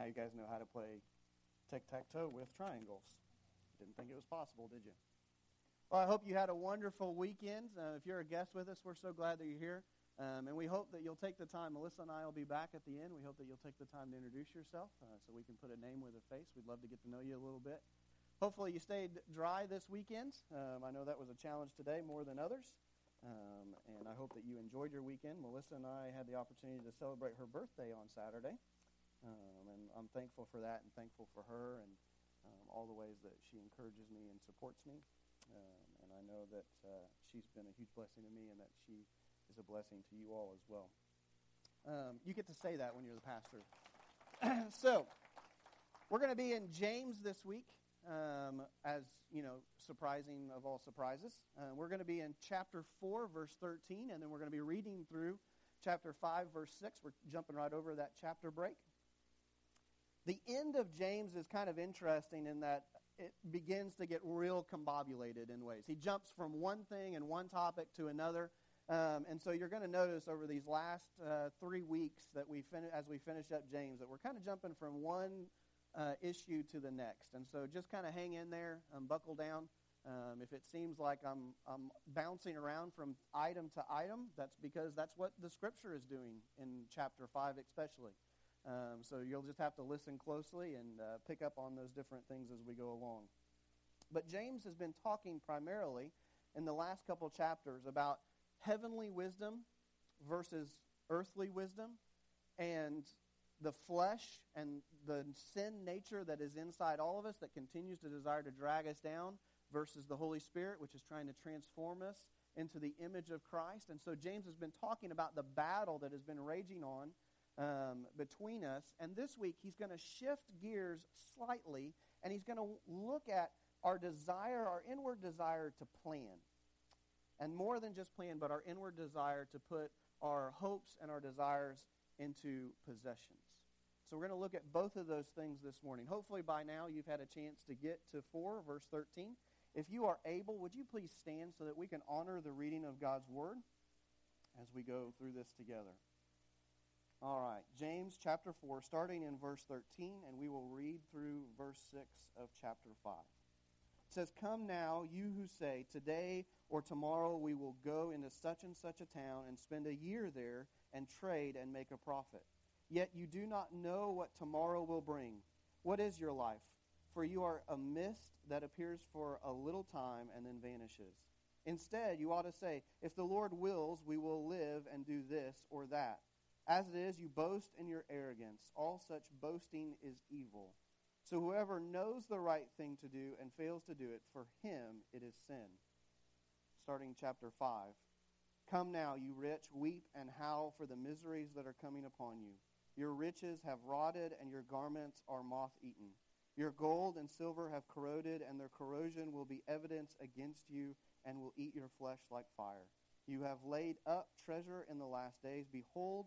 Now you guys know how to play tic-tac-toe with triangles. Didn't think it was possible, did you? Well, I hope you had a wonderful weekend. Uh, if you're a guest with us, we're so glad that you're here. Um, and we hope that you'll take the time. Melissa and I will be back at the end. We hope that you'll take the time to introduce yourself uh, so we can put a name with a face. We'd love to get to know you a little bit. Hopefully, you stayed dry this weekend. Um, I know that was a challenge today more than others. Um, and I hope that you enjoyed your weekend. Melissa and I had the opportunity to celebrate her birthday on Saturday. Um, and I'm thankful for that and thankful for her and um, all the ways that she encourages me and supports me. Um, and I know that uh, she's been a huge blessing to me and that she is a blessing to you all as well. Um, you get to say that when you're the pastor. so, we're going to be in James this week, um, as you know, surprising of all surprises. Uh, we're going to be in chapter 4, verse 13, and then we're going to be reading through chapter 5, verse 6. We're jumping right over that chapter break. The end of James is kind of interesting in that it begins to get real combobulated in ways. He jumps from one thing and one topic to another. Um, and so you're going to notice over these last uh, three weeks that we fin- as we finish up James that we're kind of jumping from one uh, issue to the next. And so just kind of hang in there, um, buckle down. Um, if it seems like I'm, I'm bouncing around from item to item, that's because that's what the Scripture is doing in chapter 5 especially. Um, so you'll just have to listen closely and uh, pick up on those different things as we go along. But James has been talking primarily in the last couple chapters about heavenly wisdom versus earthly wisdom and the flesh and the sin nature that is inside all of us that continues to desire to drag us down versus the Holy Spirit, which is trying to transform us into the image of Christ. And so James has been talking about the battle that has been raging on um, between us. And this week, he's going to shift gears slightly, and he's going to look at our desire, our inward desire to plan. And more than just plan, but our inward desire to put our hopes and our desires into possessions. So we're going to look at both of those things this morning. Hopefully by now you've had a chance to get to 4, verse 13. If you are able, would you please stand so that we can honor the reading of God's Word as we go through this together? All right, James chapter 4, starting in verse 13, and we will read through verse 6 of chapter 5. It says, Come now, you who say, Today or tomorrow we will go into such and such a town and spend a year there and trade and make a profit. Yet you do not know what tomorrow will bring. What is your life? For you are a mist that appears for a little time and then vanishes. Instead, you ought to say, If the Lord wills, we will live and do this or that. As it is, you boast in your arrogance. All such boasting is evil. So whoever knows the right thing to do and fails to do it, for him it is sin. Starting chapter 5. Come now, you rich, weep and howl for the miseries that are coming upon you. Your riches have rotted, and your garments are moth eaten. Your gold and silver have corroded, and their corrosion will be evidence against you and will eat your flesh like fire. You have laid up treasure in the last days. Behold,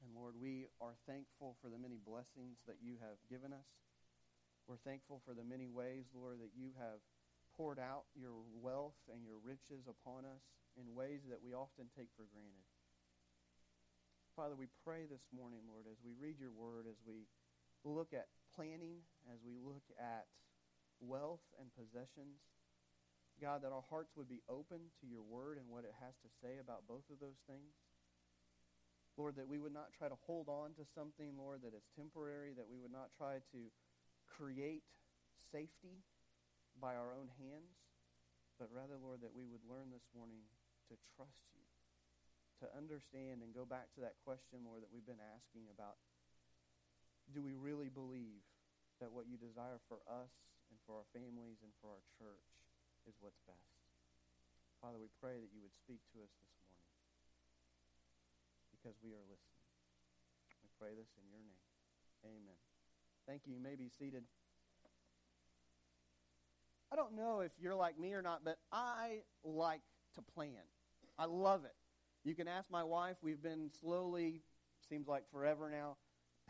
And Lord, we are thankful for the many blessings that you have given us. We're thankful for the many ways, Lord, that you have poured out your wealth and your riches upon us in ways that we often take for granted. Father, we pray this morning, Lord, as we read your word, as we look at planning, as we look at wealth and possessions, God, that our hearts would be open to your word and what it has to say about both of those things. Lord, that we would not try to hold on to something, Lord, that is temporary, that we would not try to create safety by our own hands, but rather, Lord, that we would learn this morning to trust you, to understand and go back to that question, Lord, that we've been asking about do we really believe that what you desire for us and for our families and for our church is what's best? Father, we pray that you would speak to us this morning because we are listening. We pray this in your name. Amen. Thank you. You may be seated. I don't know if you're like me or not, but I like to plan. I love it. You can ask my wife. We've been slowly, seems like forever now,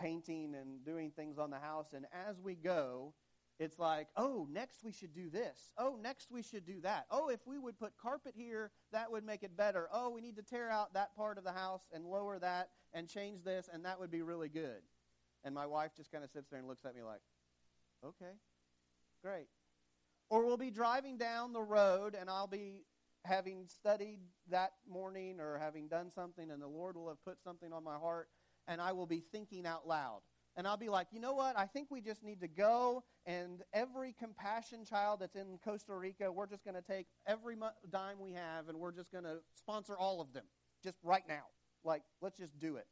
painting and doing things on the house. And as we go, it's like, oh, next we should do this. Oh, next we should do that. Oh, if we would put carpet here, that would make it better. Oh, we need to tear out that part of the house and lower that and change this, and that would be really good. And my wife just kind of sits there and looks at me like, okay, great. Or we'll be driving down the road, and I'll be having studied that morning or having done something, and the Lord will have put something on my heart, and I will be thinking out loud and I'll be like, you know what? I think we just need to go, and every compassion child that's in Costa Rica, we're just going to take every dime we have, and we're just going to sponsor all of them, just right now. Like, let's just do it.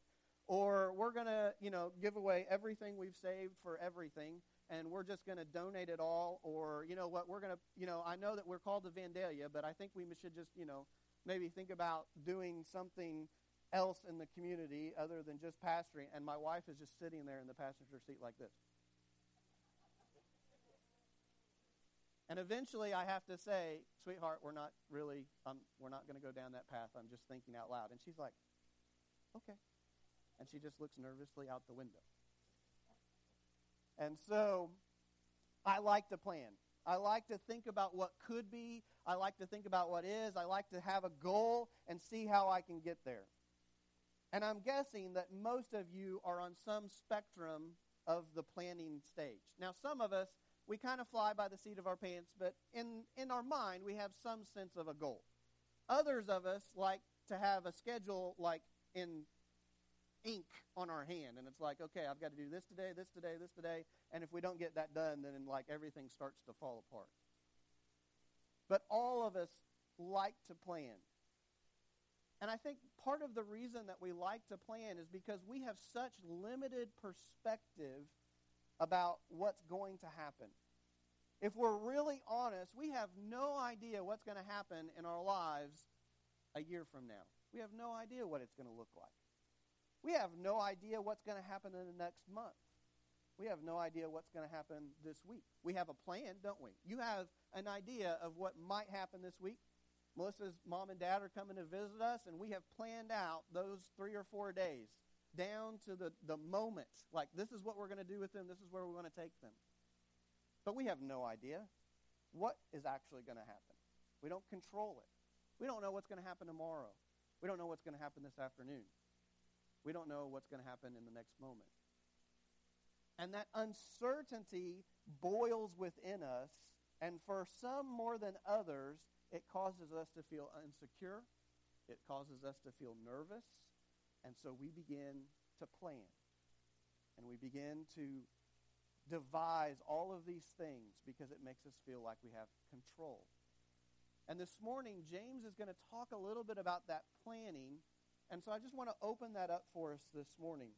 Or we're going to, you know, give away everything we've saved for everything, and we're just going to donate it all. Or, you know what? We're going to, you know, I know that we're called to Vandalia, but I think we should just, you know, maybe think about doing something else in the community other than just pastoring, and my wife is just sitting there in the passenger seat like this. And eventually, I have to say, "Sweetheart, we're not really, um, we're not going to go down that path. I'm just thinking out loud." And she's like, "Okay," and she just looks nervously out the window. And so, I like to plan. I like to think about what could be. I like to think about what is. I like to have a goal and see how I can get there. And I'm guessing that most of you are on some spectrum of the planning stage. Now, some of us, we kind of fly by the seat of our pants, but in, in our mind, we have some sense of a goal. Others of us like to have a schedule like in ink on our hand, and it's like, okay, I've got to do this today, this today, this today, and if we don't get that done, then like everything starts to fall apart. But all of us like to plan. And I think part of the reason that we like to plan is because we have such limited perspective about what's going to happen. If we're really honest, we have no idea what's going to happen in our lives a year from now. We have no idea what it's going to look like. We have no idea what's going to happen in the next month. We have no idea what's going to happen this week. We have a plan, don't we? You have an idea of what might happen this week. Melissa's mom and dad are coming to visit us, and we have planned out those three or four days down to the, the moment. Like, this is what we're going to do with them, this is where we want to take them. But we have no idea what is actually going to happen. We don't control it. We don't know what's going to happen tomorrow. We don't know what's going to happen this afternoon. We don't know what's going to happen in the next moment. And that uncertainty boils within us, and for some more than others, it causes us to feel insecure. It causes us to feel nervous. And so we begin to plan. And we begin to devise all of these things because it makes us feel like we have control. And this morning, James is going to talk a little bit about that planning. And so I just want to open that up for us this morning.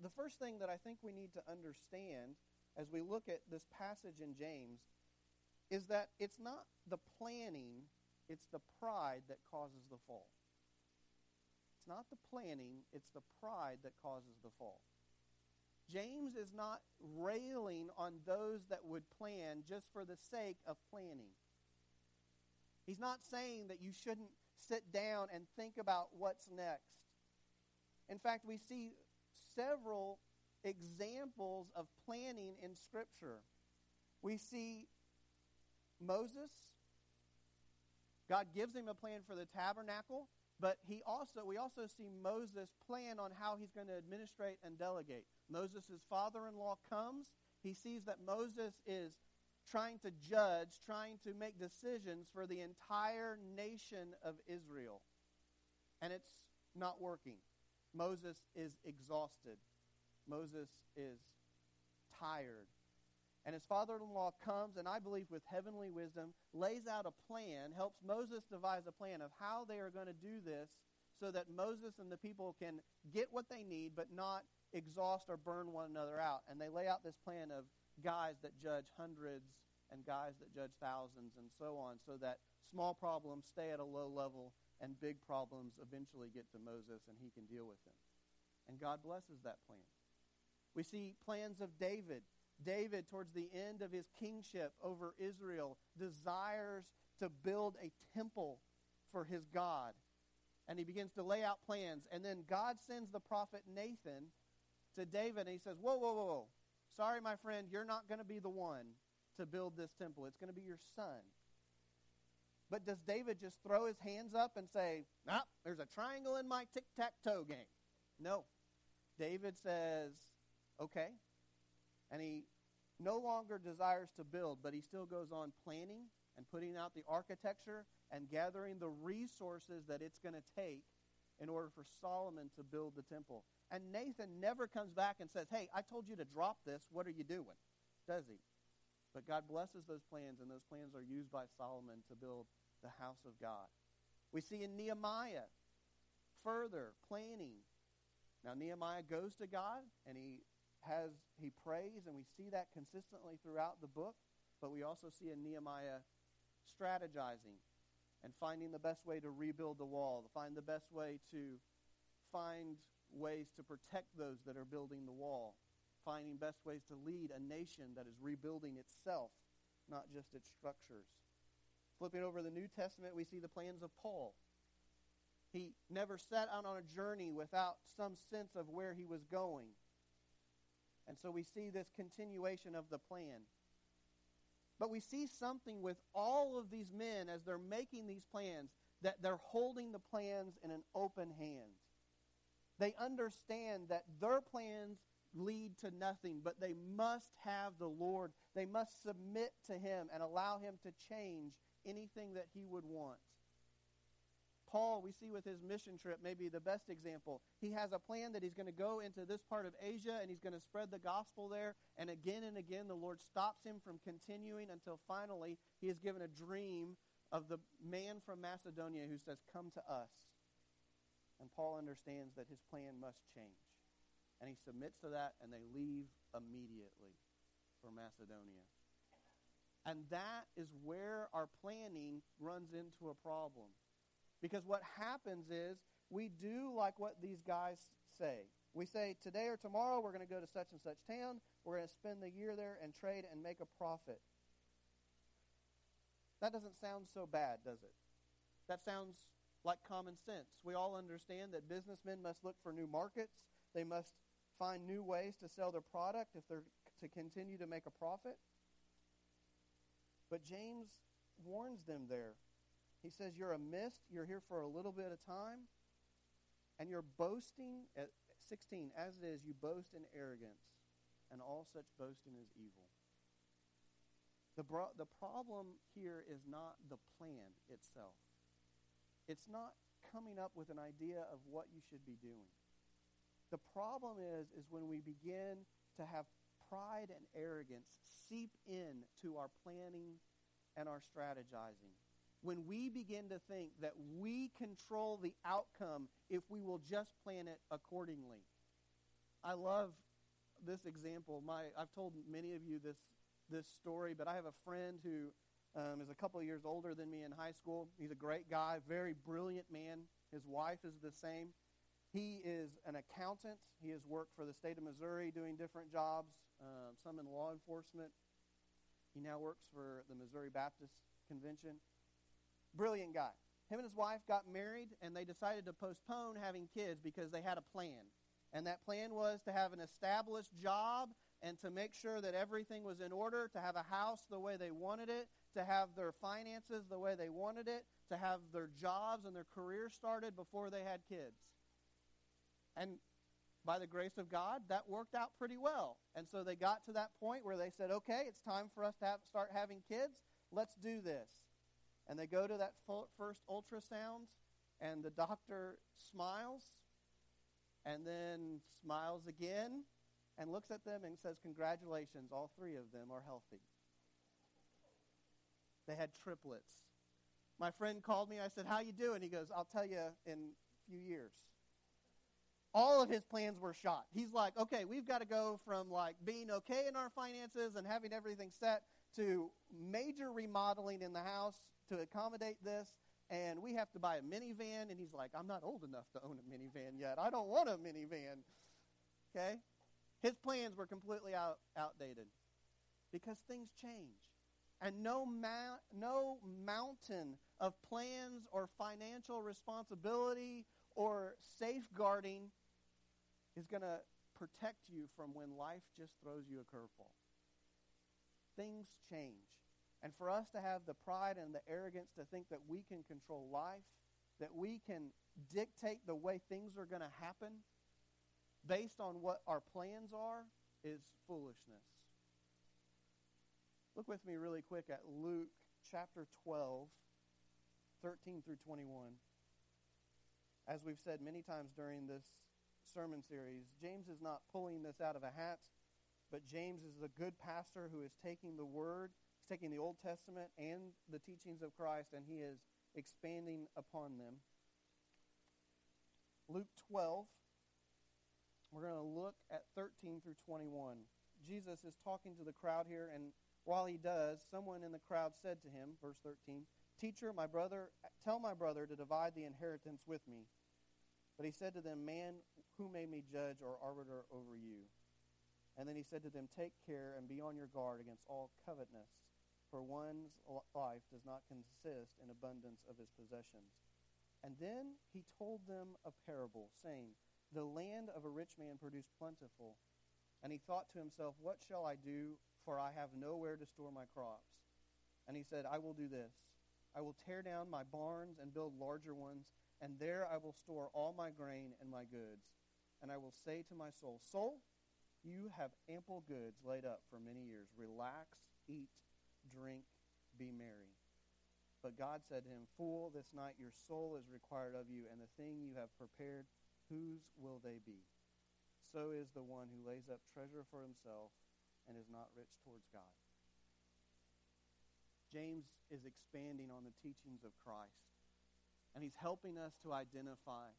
The first thing that I think we need to understand as we look at this passage in James is that it's not the planning, it's the pride that causes the fall. It's not the planning, it's the pride that causes the fall. James is not railing on those that would plan just for the sake of planning. He's not saying that you shouldn't sit down and think about what's next. In fact, we see several examples of planning in Scripture. We see Moses, God gives him a plan for the tabernacle, but he also we also see Moses plan on how he's going to administrate and delegate. Moses' father-in-law comes, he sees that Moses is trying to judge, trying to make decisions for the entire nation of Israel. And it's not working. Moses is exhausted. Moses is tired. And his father in law comes, and I believe with heavenly wisdom, lays out a plan, helps Moses devise a plan of how they are going to do this so that Moses and the people can get what they need, but not exhaust or burn one another out. And they lay out this plan of guys that judge hundreds and guys that judge thousands and so on, so that small problems stay at a low level and big problems eventually get to Moses and he can deal with them. And God blesses that plan. We see plans of David David, towards the end of his kingship over Israel, desires to build a temple for his God. And he begins to lay out plans. And then God sends the prophet Nathan to David, and he says, Whoa, whoa, whoa, whoa. Sorry, my friend, you're not going to be the one to build this temple. It's going to be your son. But does David just throw his hands up and say, Nah, there's a triangle in my tic tac toe game? No. David says, Okay. And he no longer desires to build, but he still goes on planning and putting out the architecture and gathering the resources that it's going to take in order for Solomon to build the temple. And Nathan never comes back and says, Hey, I told you to drop this. What are you doing? Does he? But God blesses those plans, and those plans are used by Solomon to build the house of God. We see in Nehemiah further planning. Now, Nehemiah goes to God, and he has he prays, and we see that consistently throughout the book. But we also see in Nehemiah strategizing and finding the best way to rebuild the wall, to find the best way to find ways to protect those that are building the wall, finding best ways to lead a nation that is rebuilding itself, not just its structures. Flipping over the New Testament, we see the plans of Paul. He never set out on a journey without some sense of where he was going. And so we see this continuation of the plan. But we see something with all of these men as they're making these plans that they're holding the plans in an open hand. They understand that their plans lead to nothing, but they must have the Lord. They must submit to Him and allow Him to change anything that He would want. Paul, we see with his mission trip, maybe the best example. He has a plan that he's going to go into this part of Asia and he's going to spread the gospel there. And again and again, the Lord stops him from continuing until finally he is given a dream of the man from Macedonia who says, Come to us. And Paul understands that his plan must change. And he submits to that, and they leave immediately for Macedonia. And that is where our planning runs into a problem. Because what happens is we do like what these guys say. We say, today or tomorrow, we're going to go to such and such town. We're going to spend the year there and trade and make a profit. That doesn't sound so bad, does it? That sounds like common sense. We all understand that businessmen must look for new markets. They must find new ways to sell their product if they're to continue to make a profit. But James warns them there. He says, You're a mist, you're here for a little bit of time, and you're boasting at 16, as it is, you boast in arrogance, and all such boasting is evil. The, bro- the problem here is not the plan itself. It's not coming up with an idea of what you should be doing. The problem is, is when we begin to have pride and arrogance seep in to our planning and our strategizing. When we begin to think that we control the outcome if we will just plan it accordingly. I love this example. My, I've told many of you this, this story, but I have a friend who um, is a couple of years older than me in high school. He's a great guy, very brilliant man. His wife is the same. He is an accountant. He has worked for the state of Missouri doing different jobs, uh, some in law enforcement. He now works for the Missouri Baptist Convention. Brilliant guy. Him and his wife got married, and they decided to postpone having kids because they had a plan. And that plan was to have an established job and to make sure that everything was in order, to have a house the way they wanted it, to have their finances the way they wanted it, to have their jobs and their career started before they had kids. And by the grace of God, that worked out pretty well. And so they got to that point where they said, okay, it's time for us to have, start having kids. Let's do this. And they go to that first ultrasound, and the doctor smiles, and then smiles again, and looks at them and says, congratulations, all three of them are healthy. They had triplets. My friend called me. I said, "How you doing?" He goes, "I'll tell you in a few years." All of his plans were shot. He's like, "Okay, we've got to go from like being okay in our finances and having everything set to major remodeling in the house to accommodate this, and we have to buy a minivan." And he's like, "I'm not old enough to own a minivan yet. I don't want a minivan." Okay? His plans were completely out, outdated. because things change. And no, ma- no mountain of plans or financial responsibility or safeguarding is going to protect you from when life just throws you a curveball. Things change. And for us to have the pride and the arrogance to think that we can control life, that we can dictate the way things are going to happen based on what our plans are, is foolishness. Look with me really quick at Luke chapter 12, 13 through 21. As we've said many times during this sermon series, James is not pulling this out of a hat, but James is a good pastor who is taking the word, he's taking the Old Testament and the teachings of Christ, and he is expanding upon them. Luke 12, we're going to look at 13 through 21. Jesus is talking to the crowd here, and while he does, someone in the crowd said to him, verse 13, Teacher, my brother, tell my brother to divide the inheritance with me. But he said to them, Man, who made me judge or arbiter over you? And then he said to them, Take care and be on your guard against all covetousness, for one's life does not consist in abundance of his possessions. And then he told them a parable, saying, The land of a rich man produced plentiful. And he thought to himself, What shall I do for I have nowhere to store my crops. And he said, I will do this. I will tear down my barns and build larger ones, and there I will store all my grain and my goods. And I will say to my soul, Soul, you have ample goods laid up for many years. Relax, eat, drink, be merry. But God said to him, Fool, this night your soul is required of you, and the thing you have prepared, whose will they be? So is the one who lays up treasure for himself and is not rich towards God. James is expanding on the teachings of Christ, and he's helping us to identify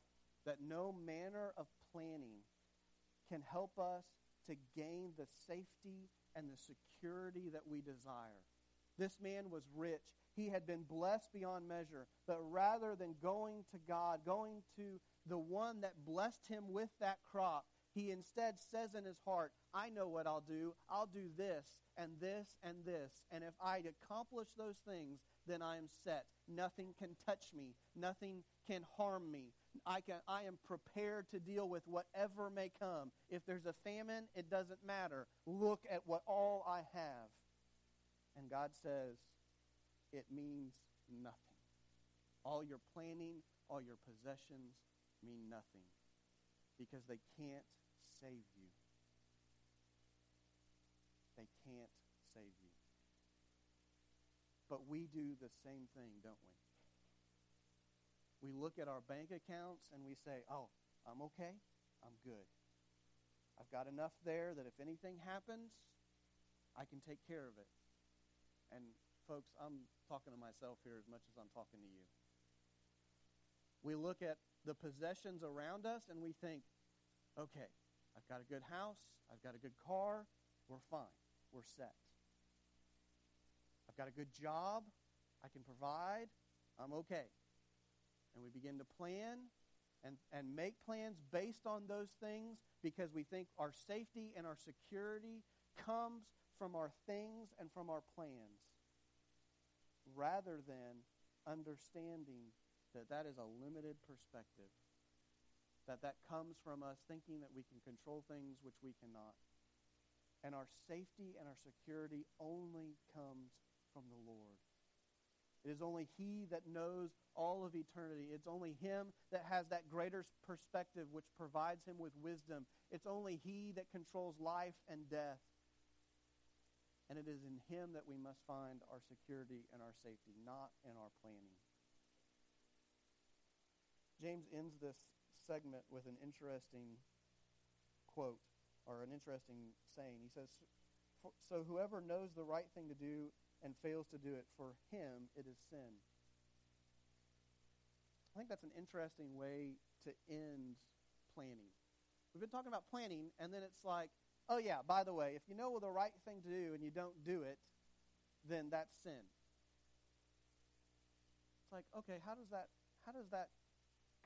that no manner of planning can help us to gain the safety and the security that we desire. This man was rich. He had been blessed beyond measure. But rather than going to God, going to the one that blessed him with that crop, he instead says in his heart, I know what I'll do. I'll do this and this and this. And if I accomplish those things, then I am set. Nothing can touch me. Nothing can harm me. I, can, I am prepared to deal with whatever may come. If there's a famine, it doesn't matter. Look at what all I have. And God says, it means nothing. All your planning, all your possessions mean nothing because they can't save you. They can't save you. But we do the same thing, don't we? We look at our bank accounts and we say, oh, I'm okay. I'm good. I've got enough there that if anything happens, I can take care of it. And folks, I'm talking to myself here as much as I'm talking to you. We look at the possessions around us and we think, okay, I've got a good house. I've got a good car. We're fine. We're set. I've got a good job. I can provide. I'm okay. And we begin to plan and, and make plans based on those things because we think our safety and our security comes from our things and from our plans rather than understanding that that is a limited perspective that that comes from us thinking that we can control things which we cannot. And our safety and our security only comes from the Lord. It is only He that knows all of eternity. It's only Him that has that greater perspective which provides Him with wisdom. It's only He that controls life and death. And it is in Him that we must find our security and our safety, not in our planning. James ends this segment with an interesting quote or an interesting saying. He says, So whoever knows the right thing to do and fails to do it, for him it is sin. I think that's an interesting way to end planning. We've been talking about planning, and then it's like, oh, yeah, by the way, if you know the right thing to do and you don't do it, then that's sin. It's like, okay, how does that, how does that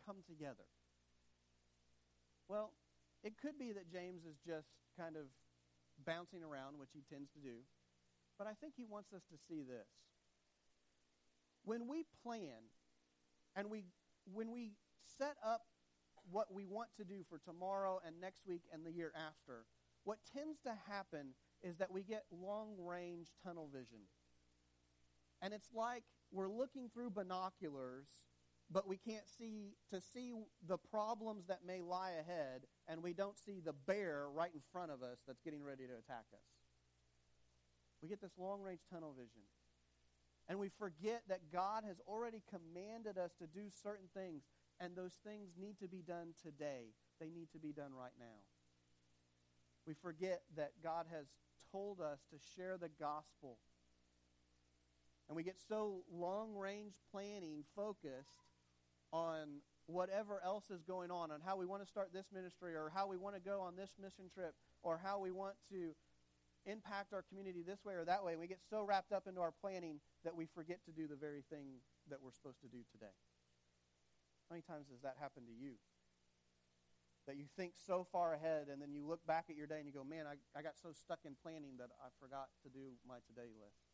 come together? Well, it could be that James is just kind of bouncing around, which he tends to do, But I think he wants us to see this. When we plan and we when we set up what we want to do for tomorrow and next week and the year after, what tends to happen is that we get long range tunnel vision. And it's like we're looking through binoculars, but we can't see to see the problems that may lie ahead, and we don't see the bear right in front of us that's getting ready to attack us. We get this long range tunnel vision. And we forget that God has already commanded us to do certain things, and those things need to be done today. They need to be done right now. We forget that God has told us to share the gospel. And we get so long range planning focused on whatever else is going on, on how we want to start this ministry, or how we want to go on this mission trip, or how we want to impact our community this way or that way. We get so wrapped up into our planning that we forget to do the very thing that we're supposed to do today. How many times has that happened to you? That you think so far ahead and then you look back at your day and you go, man, I, I got so stuck in planning that I forgot to do my today list.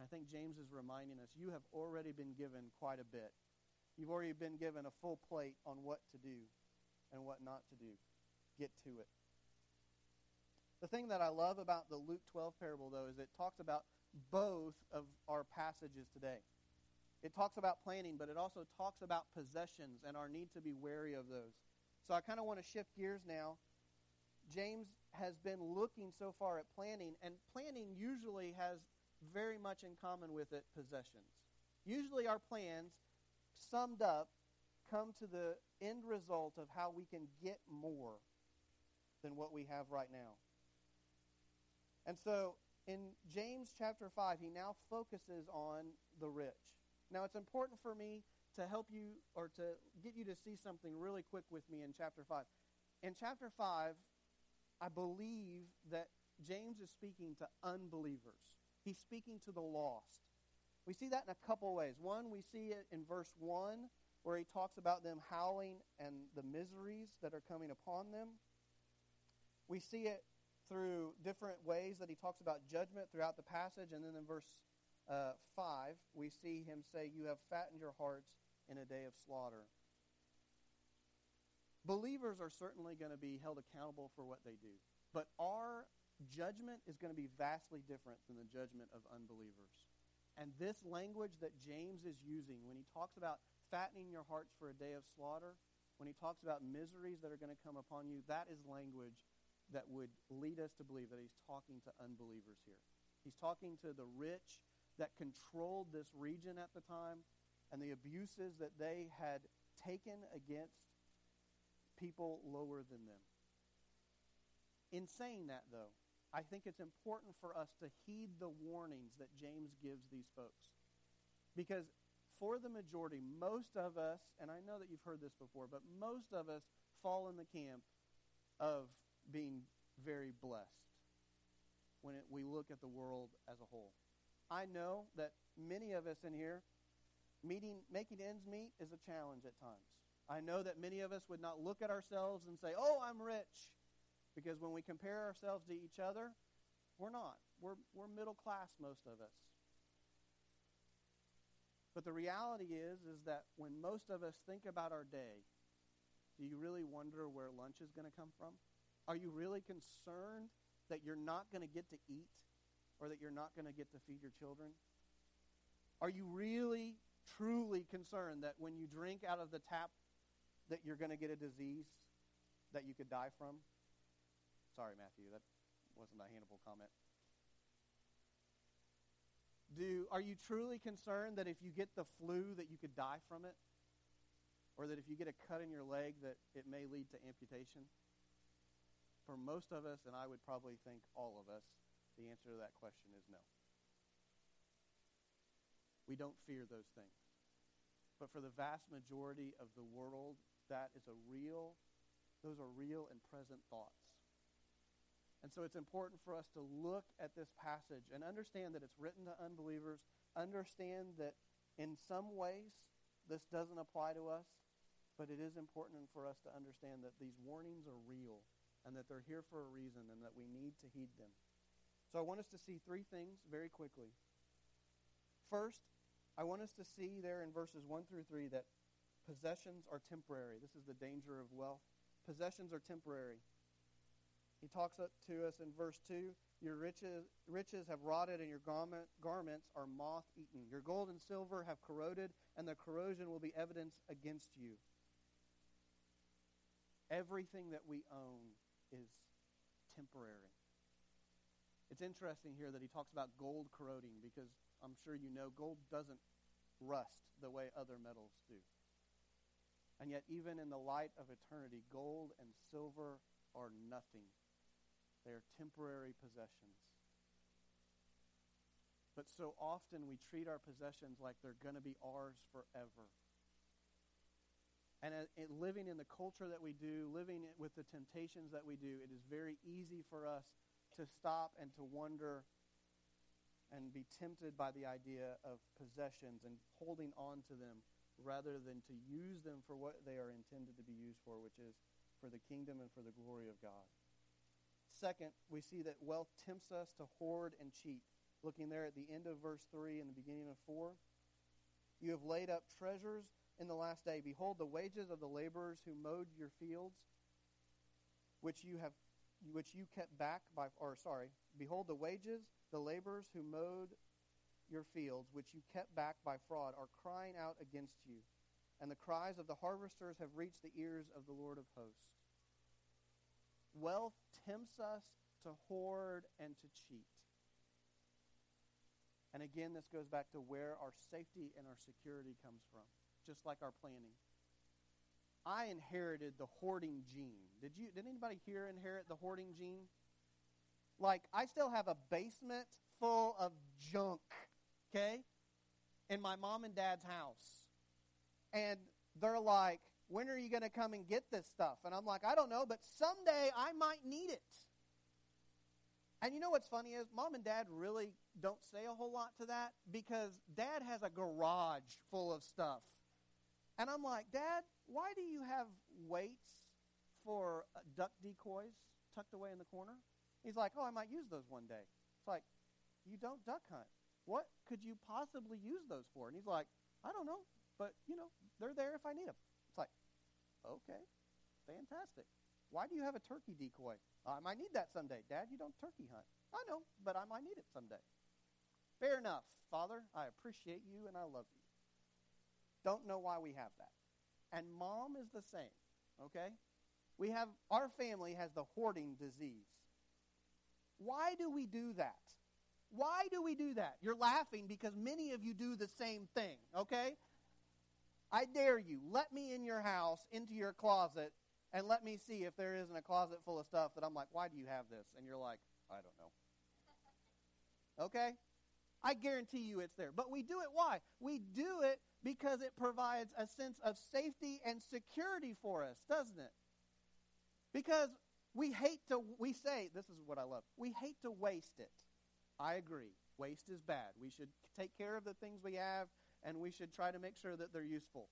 I think James is reminding us you have already been given quite a bit. You've already been given a full plate on what to do and what not to do. Get to it. The thing that I love about the Luke 12 parable, though, is it talks about both of our passages today. It talks about planning, but it also talks about possessions and our need to be wary of those. So I kind of want to shift gears now. James has been looking so far at planning, and planning usually has very much in common with it possessions. Usually our plans, summed up, come to the end result of how we can get more than what we have right now. And so in James chapter 5, he now focuses on the rich. Now, it's important for me to help you or to get you to see something really quick with me in chapter 5. In chapter 5, I believe that James is speaking to unbelievers. He's speaking to the lost. We see that in a couple ways. One, we see it in verse 1, where he talks about them howling and the miseries that are coming upon them. We see it through different ways that he talks about judgment throughout the passage. And then in verse uh, 5, we see him say, You have fattened your hearts in a day of slaughter. Believers are certainly going to be held accountable for what they do. But our judgment is going to be vastly different than the judgment of unbelievers. And this language that James is using when he talks about fattening your hearts for a day of slaughter, when he talks about miseries that are going to come upon you, that is language that would lead us to believe that he's talking to unbelievers here. He's talking to the rich that controlled this region at the time and the abuses that they had taken against people lower than them. In saying that, though, I think it's important for us to heed the warnings that James gives these folks. Because for the majority, most of us, and I know that you've heard this before, but most of us fall in the camp of being very blessed when it, we look at the world as a whole. I know that many of us in here, meeting, making ends meet is a challenge at times. I know that many of us would not look at ourselves and say, oh, I'm rich. Because when we compare ourselves to each other, we're not. We're, we're middle class, most of us. But the reality is, is that when most of us think about our day, do you really wonder where lunch is going to come from? Are you really concerned that you're not going to get to eat or that you're not going to get to feed your children? Are you really, truly concerned that when you drink out of the tap that you're going to get a disease that you could die from? Sorry, Matthew, that wasn't a Hannibal comment. Do, are you truly concerned that if you get the flu that you could die from it? Or that if you get a cut in your leg that it may lead to amputation? for most of us, and I would probably think all of us, the answer to that question is no. We don't fear those things. But for the vast majority of the world, that is a real, those are real and present thoughts. And so it's important for us to look at this passage and understand that it's written to unbelievers, understand that in some ways this doesn't apply to us, but it is important for us to understand that these warnings are real and that they're here for a reason and that we need to heed them. So I want us to see three things very quickly. First, I want us to see there in verses 1 through 3 that possessions are temporary. This is the danger of wealth. Possessions are temporary. He talks to us in verse 2 Your riches, riches have rotted, and your garment, garments are moth eaten. Your gold and silver have corroded, and the corrosion will be evidence against you. Everything that we own is temporary. It's interesting here that he talks about gold corroding because I'm sure you know gold doesn't rust the way other metals do. And yet, even in the light of eternity, gold and silver are nothing. They are temporary possessions. But so often we treat our possessions like they're going to be ours forever. And uh, living in the culture that we do, living with the temptations that we do, it is very easy for us to stop and to wonder and be tempted by the idea of possessions and holding on to them rather than to use them for what they are intended to be used for, which is for the kingdom and for the glory of God. Second, we see that wealth tempts us to hoard and cheat. Looking there at the end of verse 3 and the beginning of 4. You have laid up treasures in the last day. Behold, the wages of the laborers who mowed your fields, which you have which you kept back by or sorry, behold the wages, the laborers who mowed your fields, which you kept back by fraud, are crying out against you. And the cries of the harvesters have reached the ears of the Lord of hosts. Wealth tempts us to hoard and to cheat. And again, this goes back to where our safety and our security comes from just like our planning. I inherited the hoarding gene. Did you did anybody here inherit the hoarding gene? Like I still have a basement full of junk, okay? In my mom and dad's house. And they're like, "When are you going to come and get this stuff?" And I'm like, "I don't know, but someday I might need it." And you know what's funny is mom and dad really don't say a whole lot to that because dad has a garage full of stuff and I'm like, Dad, why do you have weights for uh, duck decoys tucked away in the corner? He's like, Oh, I might use those one day. It's like, You don't duck hunt. What could you possibly use those for? And he's like, I don't know, but, you know, they're there if I need them. It's like, Okay, fantastic. Why do you have a turkey decoy? I might need that someday. Dad, you don't turkey hunt. I know, but I might need it someday. Fair enough, Father. I appreciate you and I love you. Don't know why we have that. And mom is the same, okay? We have, our family has the hoarding disease. Why do we do that? Why do we do that? You're laughing because many of you do the same thing, okay? I dare you, let me in your house, into your closet, and let me see if there isn't a closet full of stuff that I'm like, why do you have this? And you're like, I don't know. Okay? I guarantee you it's there. But we do it why? We do it because it provides a sense of safety and security for us, doesn't it? Because we hate to, we say, this is what I love, we hate to waste it. I agree. Waste is bad. We should take care of the things we have, and we should try to make sure that they're useful.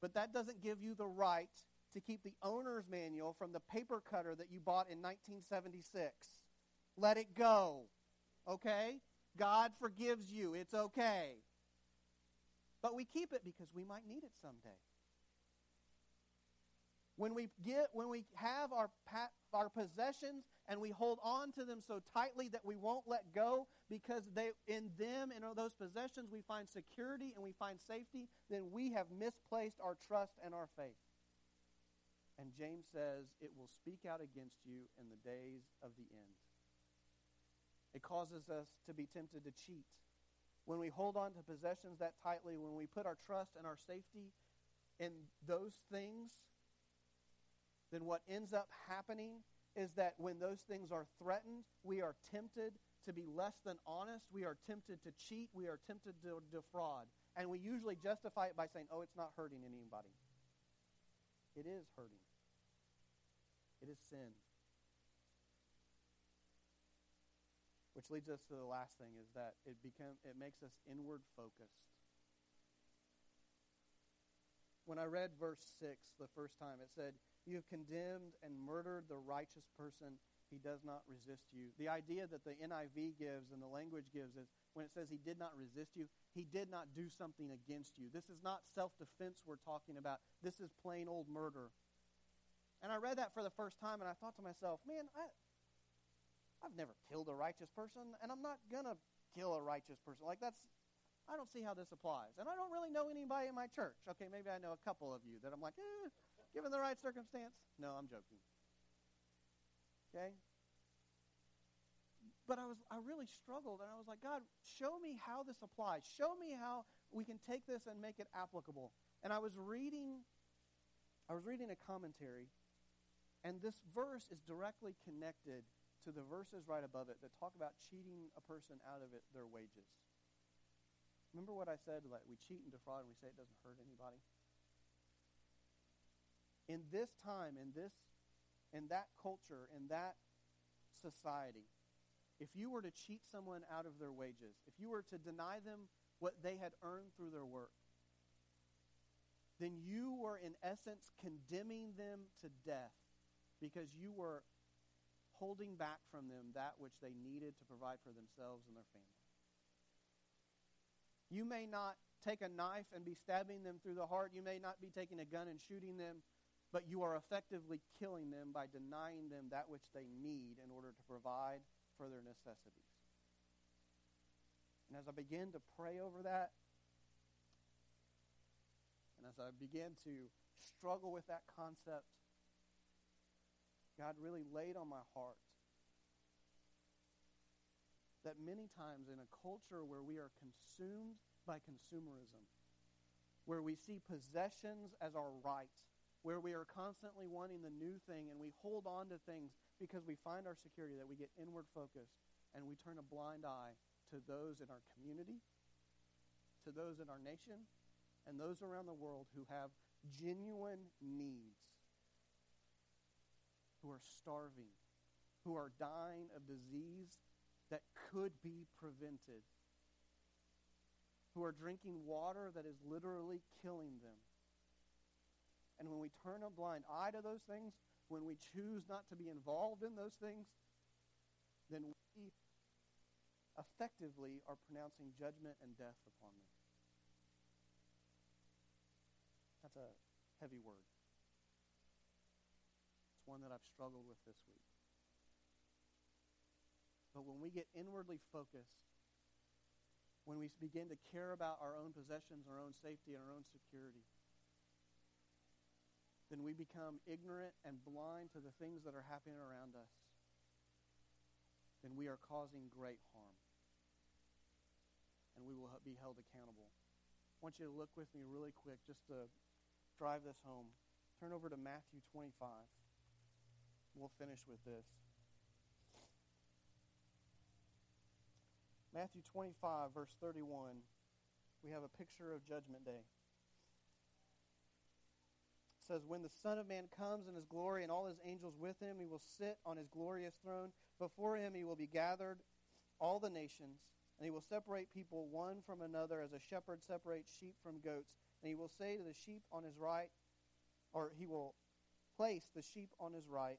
But that doesn't give you the right to keep the owner's manual from the paper cutter that you bought in 1976. Let it go. Okay? God forgives you. It's okay. But we keep it because we might need it someday. When we get when we have our our possessions and we hold on to them so tightly that we won't let go because they in them in those possessions we find security and we find safety, then we have misplaced our trust and our faith. And James says it will speak out against you in the days of the end. It causes us to be tempted to cheat. When we hold on to possessions that tightly, when we put our trust and our safety in those things, then what ends up happening is that when those things are threatened, we are tempted to be less than honest. We are tempted to cheat. We are tempted to defraud. And we usually justify it by saying, oh, it's not hurting anybody. It is hurting, it is sin. Which leads us to the last thing is that it become it makes us inward focused. When I read verse 6 the first time, it said, You have condemned and murdered the righteous person he does not resist you. The idea that the NIV gives and the language gives is when it says he did not resist you, he did not do something against you. This is not self defense we're talking about. This is plain old murder. And I read that for the first time and I thought to myself, man, I, I've never killed a righteous person and I'm not going to kill a righteous person. Like, that's, I don't see how this applies. And I don't really know anybody in my church. Okay, maybe I know a couple of you that I'm like, eh, given the right circumstance. No, I'm joking. Okay? But I was I really struggled and I was like, God, show me how this applies. Show me how we can take this and make it applicable. And I was reading I was reading a commentary and this verse is directly connected to the verses right above it that talk about cheating a person out of it, their wages. Remember what I said? Like we cheat and defraud and we say it doesn't hurt anybody. In this time, in this in that culture, in that society, if you were to cheat someone out of their wages, if you were to deny them what they had earned through their work, then you were in essence condemning them to death because you were holding back from them that which they needed to provide for themselves and their family. You may not take a knife and be stabbing them through the heart. You may not be taking a gun and shooting them but you are effectively killing them by denying them that which they need in order to provide for their necessities. And as I began to pray over that, and as I began to struggle with that concept, God really laid on my heart that many times in a culture where we are consumed by consumerism, where we see possessions as our right, where we are constantly wanting the new thing and we hold on to things because we find our security, that we get inward focused and we turn a blind eye to those in our community, to those in our nation, and those around the world who have genuine needs, who are starving, who are dying of disease that could be prevented, who are drinking water that is literally killing them and when we turn a blind eye to those things, when we choose not to be involved in those things, then we effectively are pronouncing judgment and death upon them. That's a heavy word. One that I've struggled with this week. But when we get inwardly focused, when we begin to care about our own possessions, our own safety, and our own security, then we become ignorant and blind to the things that are happening around us, then we are causing great harm. And we will be held accountable. I want you to look with me really quick just to drive this home. Turn over to Matthew 25. We'll finish with this. Matthew 25, verse 31, we have a picture of Judgment Day It says, When the Son of Man comes in his glory and all his angels with him, he will sit on his glorious throne. Before him he will be gathered all the nations, and he will separate people one from another as a shepherd separates sheep from goats. And he will say to the sheep on his right, or he will place the sheep on his right,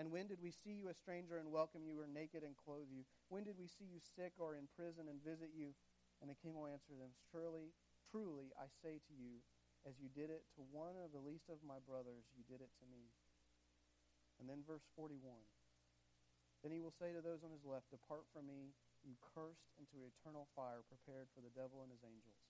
And when did we see you a stranger and welcome you, or naked and clothe you? When did we see you sick or in prison and visit you? And the king will answer them, Surely, truly, I say to you, as you did it to one of the least of my brothers, you did it to me. And then verse 41. Then he will say to those on his left, Depart from me, you cursed, into eternal fire prepared for the devil and his angels.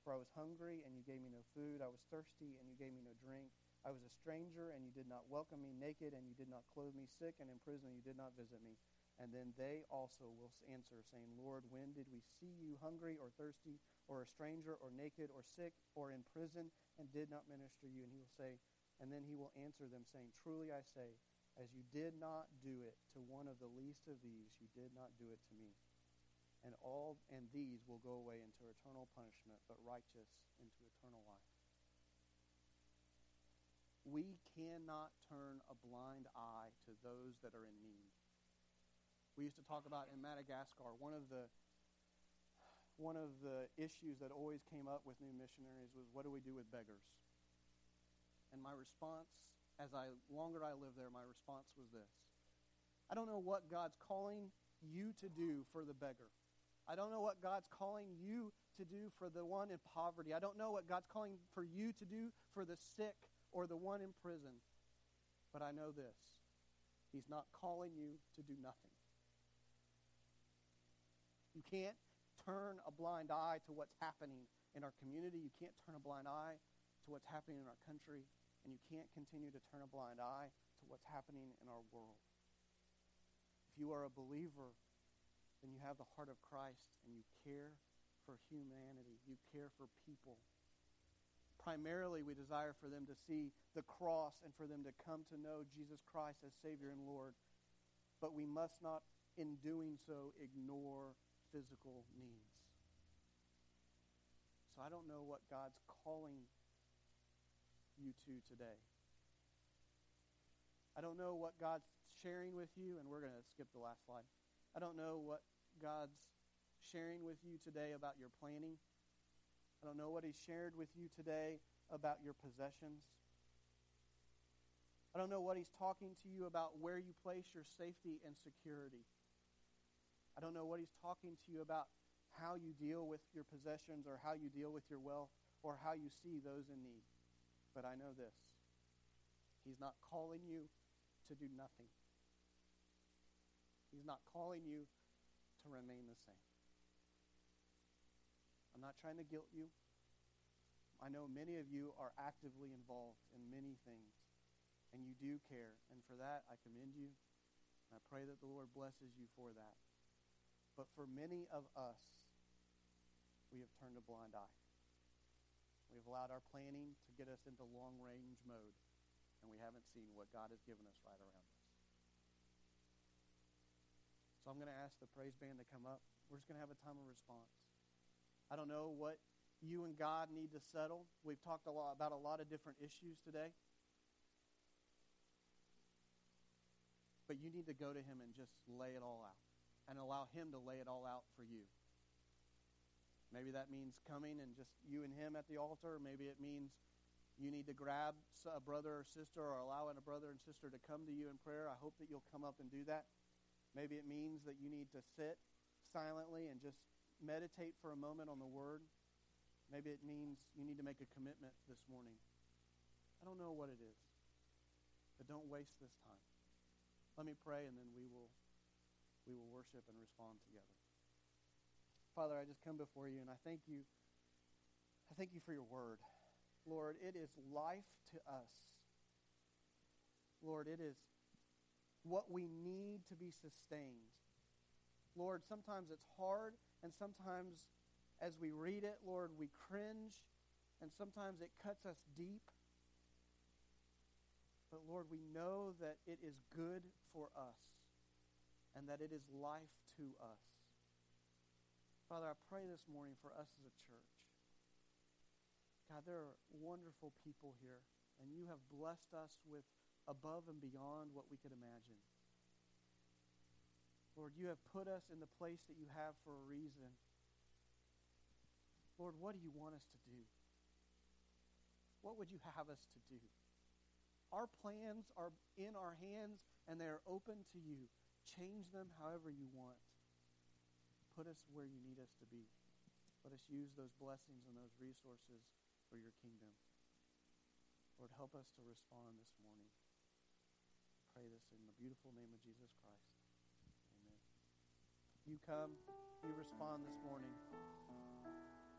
For I was hungry, and you gave me no food. I was thirsty, and you gave me no drink. I was a stranger, and you did not welcome me. Naked, and you did not clothe me. Sick and in prison, and you did not visit me. And then they also will answer, saying, Lord, when did we see you hungry or thirsty or a stranger or naked or sick or in prison and did not minister you? And he will say, and then he will answer them, saying, Truly I say, As you did not do it to one of the least of these, you did not do it to me. And all and these will go away into eternal punishment, but righteous into eternal life. We cannot turn a blind eye to those that are in need. We used to talk about in Madagascar, one of the one of the issues that always came up with new missionaries was what do we do with beggars? And my response, as I longer I lived there, my response was this. I don't know what God's calling you to do for the beggar. I don't know what God's calling you to do for the one in poverty. I don't know what God's calling for you to do for the sick or the one in prison. But I know this He's not calling you to do nothing. You can't turn a blind eye to what's happening in our community. You can't turn a blind eye to what's happening in our country. And you can't continue to turn a blind eye to what's happening in our world. If you are a believer, then you have the heart of Christ and you care for humanity. You care for people. Primarily, we desire for them to see the cross and for them to come to know Jesus Christ as Savior and Lord. But we must not, in doing so, ignore physical needs. So I don't know what God's calling you to today. I don't know what God's sharing with you, and we're going to skip the last slide. I don't know what God's sharing with you today about your planning. I don't know what He's shared with you today about your possessions. I don't know what He's talking to you about where you place your safety and security. I don't know what he's talking to you about how you deal with your possessions or how you deal with your wealth or how you see those in need. But I know this He's not calling you to do nothing, He's not calling you to remain the same. I'm not trying to guilt you. I know many of you are actively involved in many things, and you do care. And for that, I commend you. And I pray that the Lord blesses you for that. But for many of us, we have turned a blind eye. We've allowed our planning to get us into long range mode, and we haven't seen what God has given us right around us. So I'm going to ask the praise band to come up. We're just going to have a time of response. I don't know what you and God need to settle. We've talked a lot about a lot of different issues today. But you need to go to him and just lay it all out and allow Him to lay it all out for you. Maybe that means coming and just you and Him at the altar. Maybe it means you need to grab a brother or sister or allowing a brother and sister to come to you in prayer. I hope that you'll come up and do that. Maybe it means that you need to sit silently and just meditate for a moment on the Word. Maybe it means you need to make a commitment this morning. I don't know what it is, but don't waste this time. Let me pray and then we will we will worship and respond together. Father, I just come before you and I thank you. I thank you for your word. Lord, it is life to us. Lord, it is what we need to be sustained. Lord, sometimes it's hard, and sometimes as we read it, Lord, we cringe, and sometimes it cuts us deep. But Lord, we know that it is good for us and that it is life to us. Father, I pray this morning for us as a church. God, there are wonderful people here, and you have blessed us with above and beyond what we could imagine. Lord, you have put us in the place that you have for a reason. Lord, what do you want us to do? What would you have us to do? Our plans are in our hands and they are open to you. Change them however you want. Put us where you need us to be. Let us use those blessings and those resources for your kingdom. Lord, help us to respond this morning. I pray this in the beautiful name of Jesus Christ. You come, you respond this morning.